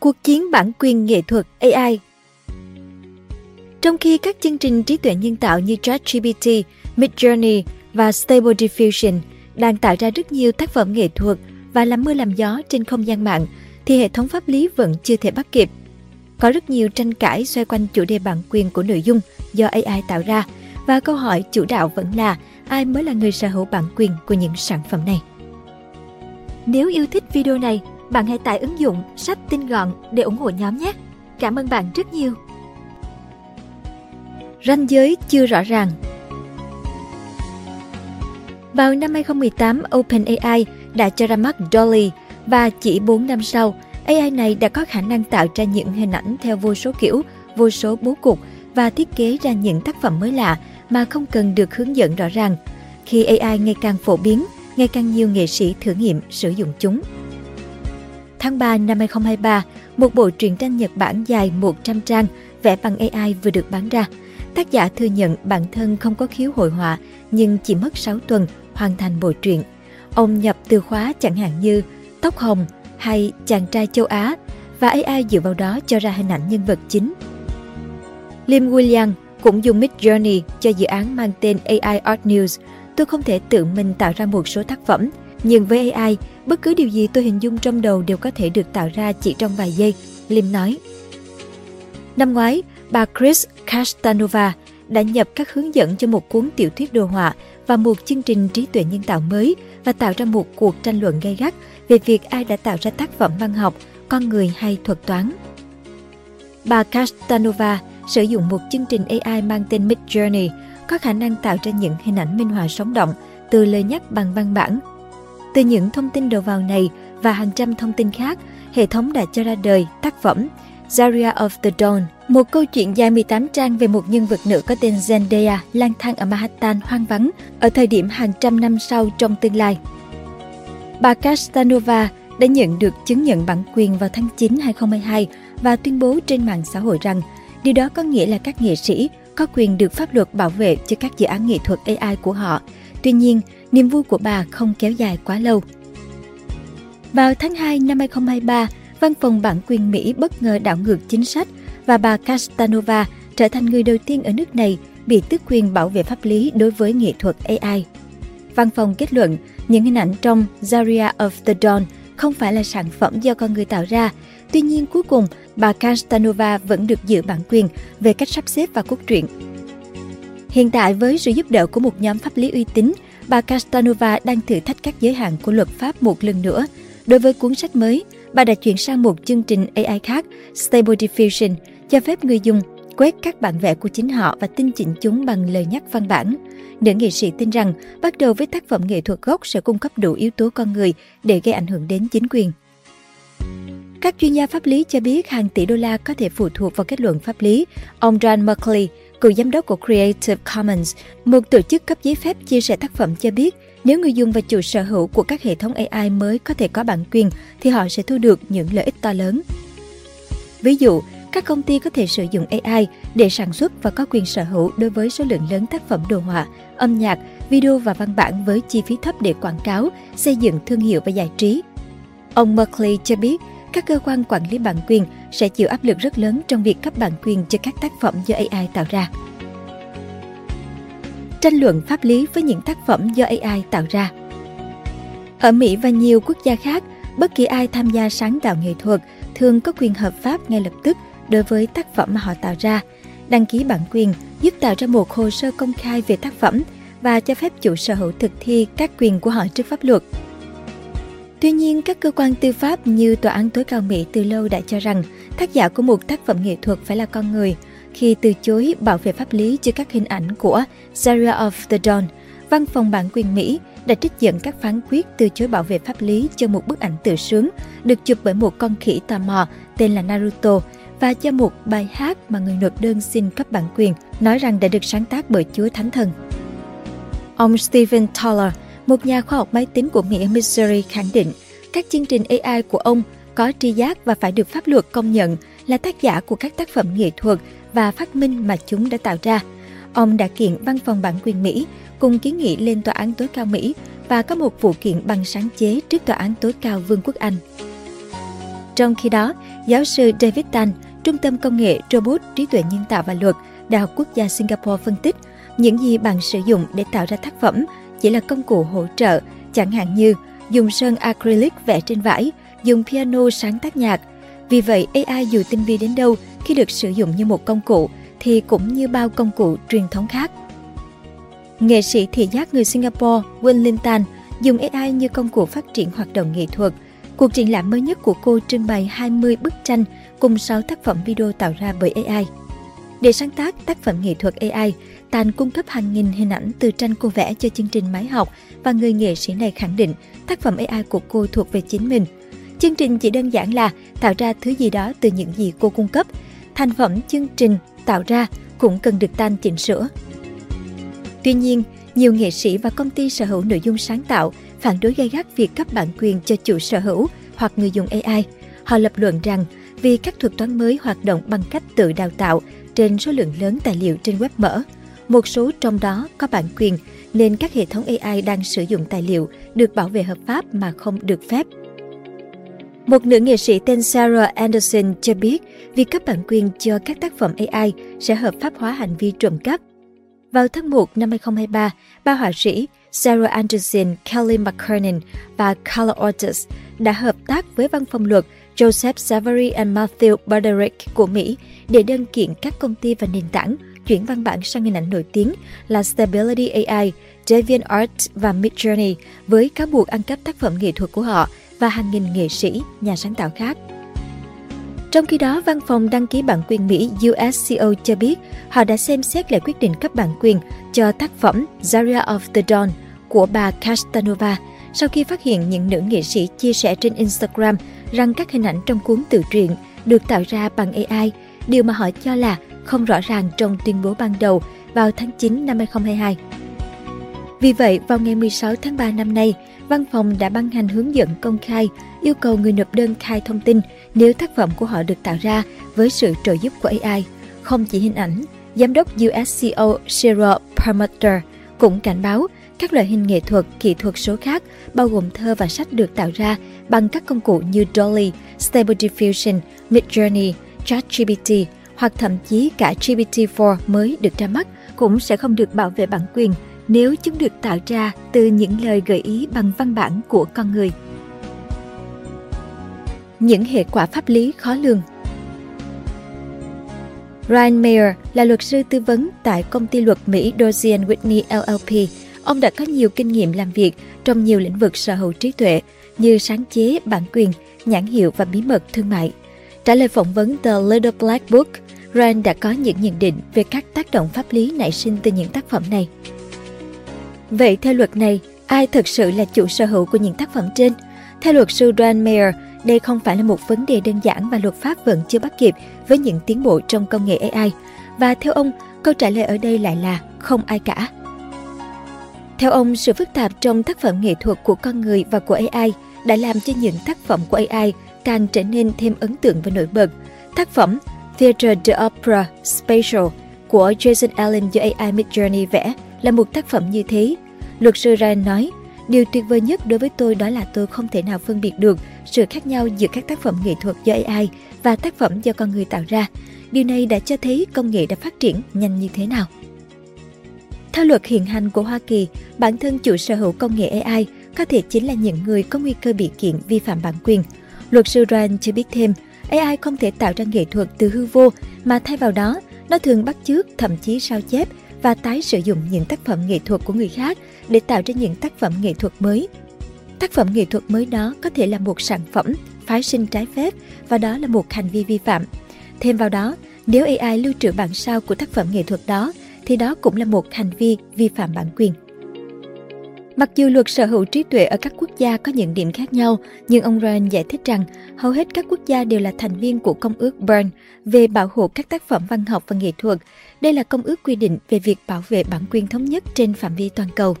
Cuộc chiến bản quyền nghệ thuật AI Trong khi các chương trình trí tuệ nhân tạo như ChatGPT, Midjourney và Stable Diffusion đang tạo ra rất nhiều tác phẩm nghệ thuật và làm mưa làm gió trên không gian mạng, thì hệ thống pháp lý vẫn chưa thể bắt kịp. Có rất nhiều tranh cãi xoay quanh chủ đề bản quyền của nội dung do AI tạo ra, và câu hỏi chủ đạo vẫn là ai mới là người sở hữu bản quyền của những sản phẩm này. Nếu yêu thích video này, bạn hãy tải ứng dụng sách tin gọn để ủng hộ nhóm nhé. Cảm ơn bạn rất nhiều. Ranh giới chưa rõ ràng Vào năm 2018, OpenAI đã cho ra mắt Dolly và chỉ 4 năm sau, AI này đã có khả năng tạo ra những hình ảnh theo vô số kiểu, vô số bố cục và thiết kế ra những tác phẩm mới lạ mà không cần được hướng dẫn rõ ràng. Khi AI ngày càng phổ biến, ngày càng nhiều nghệ sĩ thử nghiệm sử dụng chúng. Tháng 3 năm 2023, một bộ truyện tranh Nhật Bản dài 100 trang vẽ bằng AI vừa được bán ra. Tác giả thừa nhận bản thân không có khiếu hội họa nhưng chỉ mất 6 tuần hoàn thành bộ truyện. Ông nhập từ khóa chẳng hạn như tóc hồng hay chàng trai châu Á và AI dựa vào đó cho ra hình ảnh nhân vật chính. Lim William cũng dùng Mid Journey cho dự án mang tên AI Art News. Tôi không thể tự mình tạo ra một số tác phẩm, nhưng với AI, bất cứ điều gì tôi hình dung trong đầu đều có thể được tạo ra chỉ trong vài giây, Lim nói. Năm ngoái, bà Chris Castanova đã nhập các hướng dẫn cho một cuốn tiểu thuyết đồ họa và một chương trình trí tuệ nhân tạo mới và tạo ra một cuộc tranh luận gay gắt về việc ai đã tạo ra tác phẩm văn học, con người hay thuật toán. Bà Castanova sử dụng một chương trình AI mang tên mid journey có khả năng tạo ra những hình ảnh minh họa sống động từ lời nhắc bằng văn bản. Từ những thông tin đầu vào này và hàng trăm thông tin khác, hệ thống đã cho ra đời tác phẩm Zaria of the Dawn, một câu chuyện dài 18 trang về một nhân vật nữ có tên Zendaya lang thang ở Manhattan hoang vắng ở thời điểm hàng trăm năm sau trong tương lai. Bà Castanova đã nhận được chứng nhận bản quyền vào tháng 9 2022 và tuyên bố trên mạng xã hội rằng Điều đó có nghĩa là các nghệ sĩ có quyền được pháp luật bảo vệ cho các dự án nghệ thuật AI của họ. Tuy nhiên, niềm vui của bà không kéo dài quá lâu. Vào tháng 2 năm 2023, Văn phòng bản quyền Mỹ bất ngờ đảo ngược chính sách và bà Castanova trở thành người đầu tiên ở nước này bị tước quyền bảo vệ pháp lý đối với nghệ thuật AI. Văn phòng kết luận những hình ảnh trong Zaria of the Dawn không phải là sản phẩm do con người tạo ra. Tuy nhiên cuối cùng, bà Castanova vẫn được giữ bản quyền về cách sắp xếp và cốt truyện. Hiện tại với sự giúp đỡ của một nhóm pháp lý uy tín, bà Castanova đang thử thách các giới hạn của luật pháp một lần nữa. Đối với cuốn sách mới, bà đã chuyển sang một chương trình AI khác, Stable Diffusion, cho phép người dùng quét các bản vẽ của chính họ và tinh chỉnh chúng bằng lời nhắc văn bản. Nữ nghệ sĩ tin rằng bắt đầu với tác phẩm nghệ thuật gốc sẽ cung cấp đủ yếu tố con người để gây ảnh hưởng đến chính quyền. Các chuyên gia pháp lý cho biết hàng tỷ đô la có thể phụ thuộc vào kết luận pháp lý. Ông John Merkley, cựu giám đốc của Creative Commons, một tổ chức cấp giấy phép chia sẻ tác phẩm cho biết, nếu người dùng và chủ sở hữu của các hệ thống AI mới có thể có bản quyền, thì họ sẽ thu được những lợi ích to lớn. Ví dụ, các công ty có thể sử dụng AI để sản xuất và có quyền sở hữu đối với số lượng lớn tác phẩm đồ họa, âm nhạc, video và văn bản với chi phí thấp để quảng cáo, xây dựng thương hiệu và giải trí. Ông Merkley cho biết, các cơ quan quản lý bản quyền sẽ chịu áp lực rất lớn trong việc cấp bản quyền cho các tác phẩm do AI tạo ra. Tranh luận pháp lý với những tác phẩm do AI tạo ra Ở Mỹ và nhiều quốc gia khác, bất kỳ ai tham gia sáng tạo nghệ thuật thường có quyền hợp pháp ngay lập tức đối với tác phẩm mà họ tạo ra. Đăng ký bản quyền giúp tạo ra một hồ sơ công khai về tác phẩm và cho phép chủ sở hữu thực thi các quyền của họ trước pháp luật. Tuy nhiên, các cơ quan tư pháp như Tòa án tối cao Mỹ từ lâu đã cho rằng tác giả của một tác phẩm nghệ thuật phải là con người. Khi từ chối bảo vệ pháp lý cho các hình ảnh của Zaria of the Dawn, Văn phòng bản quyền Mỹ đã trích dẫn các phán quyết từ chối bảo vệ pháp lý cho một bức ảnh tự sướng được chụp bởi một con khỉ tò mò tên là Naruto và cho một bài hát mà người nộp đơn xin cấp bản quyền nói rằng đã được sáng tác bởi Chúa Thánh Thần. Ông Stephen Toller, một nhà khoa học máy tính của Mỹ Missouri khẳng định các chương trình AI của ông có tri giác và phải được pháp luật công nhận là tác giả của các tác phẩm nghệ thuật và phát minh mà chúng đã tạo ra. Ông đã kiện văn phòng bản quyền Mỹ cùng kiến nghị lên Tòa án tối cao Mỹ và có một vụ kiện bằng sáng chế trước Tòa án tối cao Vương quốc Anh. Trong khi đó, giáo sư David Tan, Trung tâm Công nghệ Robot Trí tuệ nhân tạo và luật, Đại học Quốc gia Singapore phân tích, những gì bạn sử dụng để tạo ra tác phẩm chỉ là công cụ hỗ trợ, chẳng hạn như dùng sơn acrylic vẽ trên vải, dùng piano sáng tác nhạc. Vì vậy, AI dù tinh vi đến đâu khi được sử dụng như một công cụ thì cũng như bao công cụ truyền thống khác. Nghệ sĩ thị giác người Singapore Win Linh Tan dùng AI như công cụ phát triển hoạt động nghệ thuật. Cuộc triển lãm mới nhất của cô trưng bày 20 bức tranh cùng 6 tác phẩm video tạo ra bởi AI. Để sáng tác tác phẩm nghệ thuật AI, Tàn cung cấp hàng nghìn hình ảnh từ tranh cô vẽ cho chương trình máy học và người nghệ sĩ này khẳng định tác phẩm AI của cô thuộc về chính mình. Chương trình chỉ đơn giản là tạo ra thứ gì đó từ những gì cô cung cấp. Thành phẩm chương trình tạo ra cũng cần được Tan chỉnh sửa. Tuy nhiên, nhiều nghệ sĩ và công ty sở hữu nội dung sáng tạo phản đối gay gắt việc cấp bản quyền cho chủ sở hữu hoặc người dùng AI. Họ lập luận rằng vì các thuật toán mới hoạt động bằng cách tự đào tạo trên số lượng lớn tài liệu trên web mở, một số trong đó có bản quyền nên các hệ thống AI đang sử dụng tài liệu được bảo vệ hợp pháp mà không được phép. Một nữ nghệ sĩ tên Sarah Anderson cho biết việc cấp bản quyền cho các tác phẩm AI sẽ hợp pháp hóa hành vi trộm cắp. Vào tháng 1 năm 2023, ba họa sĩ Sarah Anderson, Kelly McKernan và Carla Ortiz đã hợp tác với văn phòng luật Joseph Savary and Matthew Broderick của Mỹ để đơn kiện các công ty và nền tảng chuyển văn bản sang hình ảnh nổi tiếng là Stability AI, DeviantArt và Midjourney với cáo buộc ăn cắp tác phẩm nghệ thuật của họ và hàng nghìn nghệ sĩ, nhà sáng tạo khác. Trong khi đó, văn phòng đăng ký bản quyền Mỹ USCO cho biết họ đã xem xét lại quyết định cấp bản quyền cho tác phẩm Zaria of the Dawn của bà Castanova sau khi phát hiện những nữ nghệ sĩ chia sẻ trên Instagram rằng các hình ảnh trong cuốn tự truyện được tạo ra bằng AI, điều mà họ cho là không rõ ràng trong tuyên bố ban đầu vào tháng 9 năm 2022. Vì vậy, vào ngày 16 tháng 3 năm nay, văn phòng đã ban hành hướng dẫn công khai yêu cầu người nộp đơn khai thông tin nếu tác phẩm của họ được tạo ra với sự trợ giúp của AI. Không chỉ hình ảnh, giám đốc USCO Cyril Perlmutter cũng cảnh báo các loại hình nghệ thuật, kỹ thuật số khác, bao gồm thơ và sách được tạo ra bằng các công cụ như Dolly, Stable Diffusion, Midjourney, ChatGPT hoặc thậm chí cả GPT-4 mới được ra mắt cũng sẽ không được bảo vệ bản quyền nếu chúng được tạo ra từ những lời gợi ý bằng văn bản của con người. Những hệ quả pháp lý khó lường Ryan Mayer là luật sư tư vấn tại công ty luật Mỹ Dozier Whitney LLP. Ông đã có nhiều kinh nghiệm làm việc trong nhiều lĩnh vực sở hữu trí tuệ như sáng chế, bản quyền, nhãn hiệu và bí mật thương mại. Trả lời phỏng vấn The Little Black Book, Ryan đã có những nhận định về các tác động pháp lý nảy sinh từ những tác phẩm này. Vậy theo luật này, ai thực sự là chủ sở hữu của những tác phẩm trên? Theo luật sư Dan Mayer, đây không phải là một vấn đề đơn giản và luật pháp vẫn chưa bắt kịp với những tiến bộ trong công nghệ AI. Và theo ông, câu trả lời ở đây lại là không ai cả. Theo ông, sự phức tạp trong tác phẩm nghệ thuật của con người và của AI đã làm cho những tác phẩm của AI càng trở nên thêm ấn tượng và nổi bật. Tác phẩm Theatre de Opera Spatial của Jason Allen do AI Midjourney vẽ là một tác phẩm như thế. Luật sư Ryan nói, điều tuyệt vời nhất đối với tôi đó là tôi không thể nào phân biệt được sự khác nhau giữa các tác phẩm nghệ thuật do AI và tác phẩm do con người tạo ra. Điều này đã cho thấy công nghệ đã phát triển nhanh như thế nào. Theo luật hiện hành của Hoa Kỳ, bản thân chủ sở hữu công nghệ AI có thể chính là những người có nguy cơ bị kiện vi phạm bản quyền. Luật sư Ryan cho biết thêm, AI không thể tạo ra nghệ thuật từ hư vô, mà thay vào đó, nó thường bắt chước, thậm chí sao chép và tái sử dụng những tác phẩm nghệ thuật của người khác để tạo ra những tác phẩm nghệ thuật mới. Tác phẩm nghệ thuật mới đó có thể là một sản phẩm phái sinh trái phép và đó là một hành vi vi phạm. Thêm vào đó, nếu AI lưu trữ bản sao của tác phẩm nghệ thuật đó thì đó cũng là một hành vi vi phạm bản quyền. Mặc dù luật sở hữu trí tuệ ở các quốc gia có những điểm khác nhau, nhưng ông Ryan giải thích rằng hầu hết các quốc gia đều là thành viên của Công ước Bern về bảo hộ các tác phẩm văn học và nghệ thuật. Đây là công ước quy định về việc bảo vệ bản quyền thống nhất trên phạm vi toàn cầu.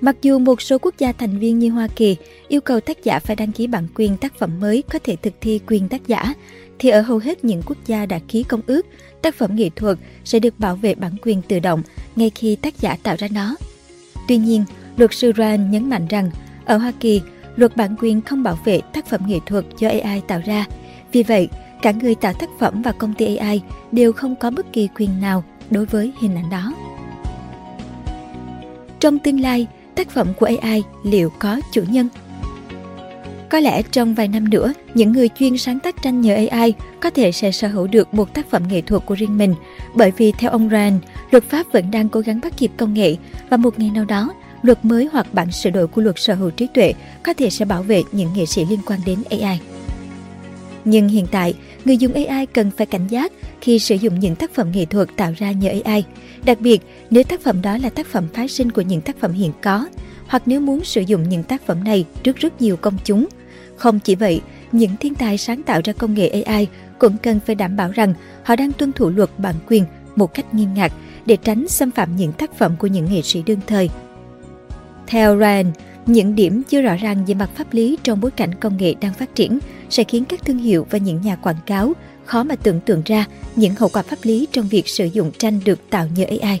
Mặc dù một số quốc gia thành viên như Hoa Kỳ yêu cầu tác giả phải đăng ký bản quyền tác phẩm mới có thể thực thi quyền tác giả, thì ở hầu hết những quốc gia đã ký công ước, tác phẩm nghệ thuật sẽ được bảo vệ bản quyền tự động ngay khi tác giả tạo ra nó. Tuy nhiên, luật sư Ryan nhấn mạnh rằng ở Hoa Kỳ, luật bản quyền không bảo vệ tác phẩm nghệ thuật do AI tạo ra. Vì vậy, cả người tạo tác phẩm và công ty AI đều không có bất kỳ quyền nào đối với hình ảnh đó. Trong tương lai, tác phẩm của AI liệu có chủ nhân? Có lẽ trong vài năm nữa, những người chuyên sáng tác tranh nhờ AI có thể sẽ sở hữu được một tác phẩm nghệ thuật của riêng mình, bởi vì theo ông Rand, luật pháp vẫn đang cố gắng bắt kịp công nghệ và một ngày nào đó, luật mới hoặc bản sửa đổi của luật sở hữu trí tuệ có thể sẽ bảo vệ những nghệ sĩ liên quan đến AI. Nhưng hiện tại, người dùng AI cần phải cảnh giác khi sử dụng những tác phẩm nghệ thuật tạo ra nhờ AI, đặc biệt nếu tác phẩm đó là tác phẩm phái sinh của những tác phẩm hiện có, hoặc nếu muốn sử dụng những tác phẩm này trước rất nhiều công chúng. Không chỉ vậy, những thiên tài sáng tạo ra công nghệ AI cũng cần phải đảm bảo rằng họ đang tuân thủ luật bản quyền một cách nghiêm ngặt để tránh xâm phạm những tác phẩm của những nghệ sĩ đương thời. Theo Ryan, những điểm chưa rõ ràng về mặt pháp lý trong bối cảnh công nghệ đang phát triển sẽ khiến các thương hiệu và những nhà quảng cáo khó mà tưởng tượng ra những hậu quả pháp lý trong việc sử dụng tranh được tạo nhờ AI.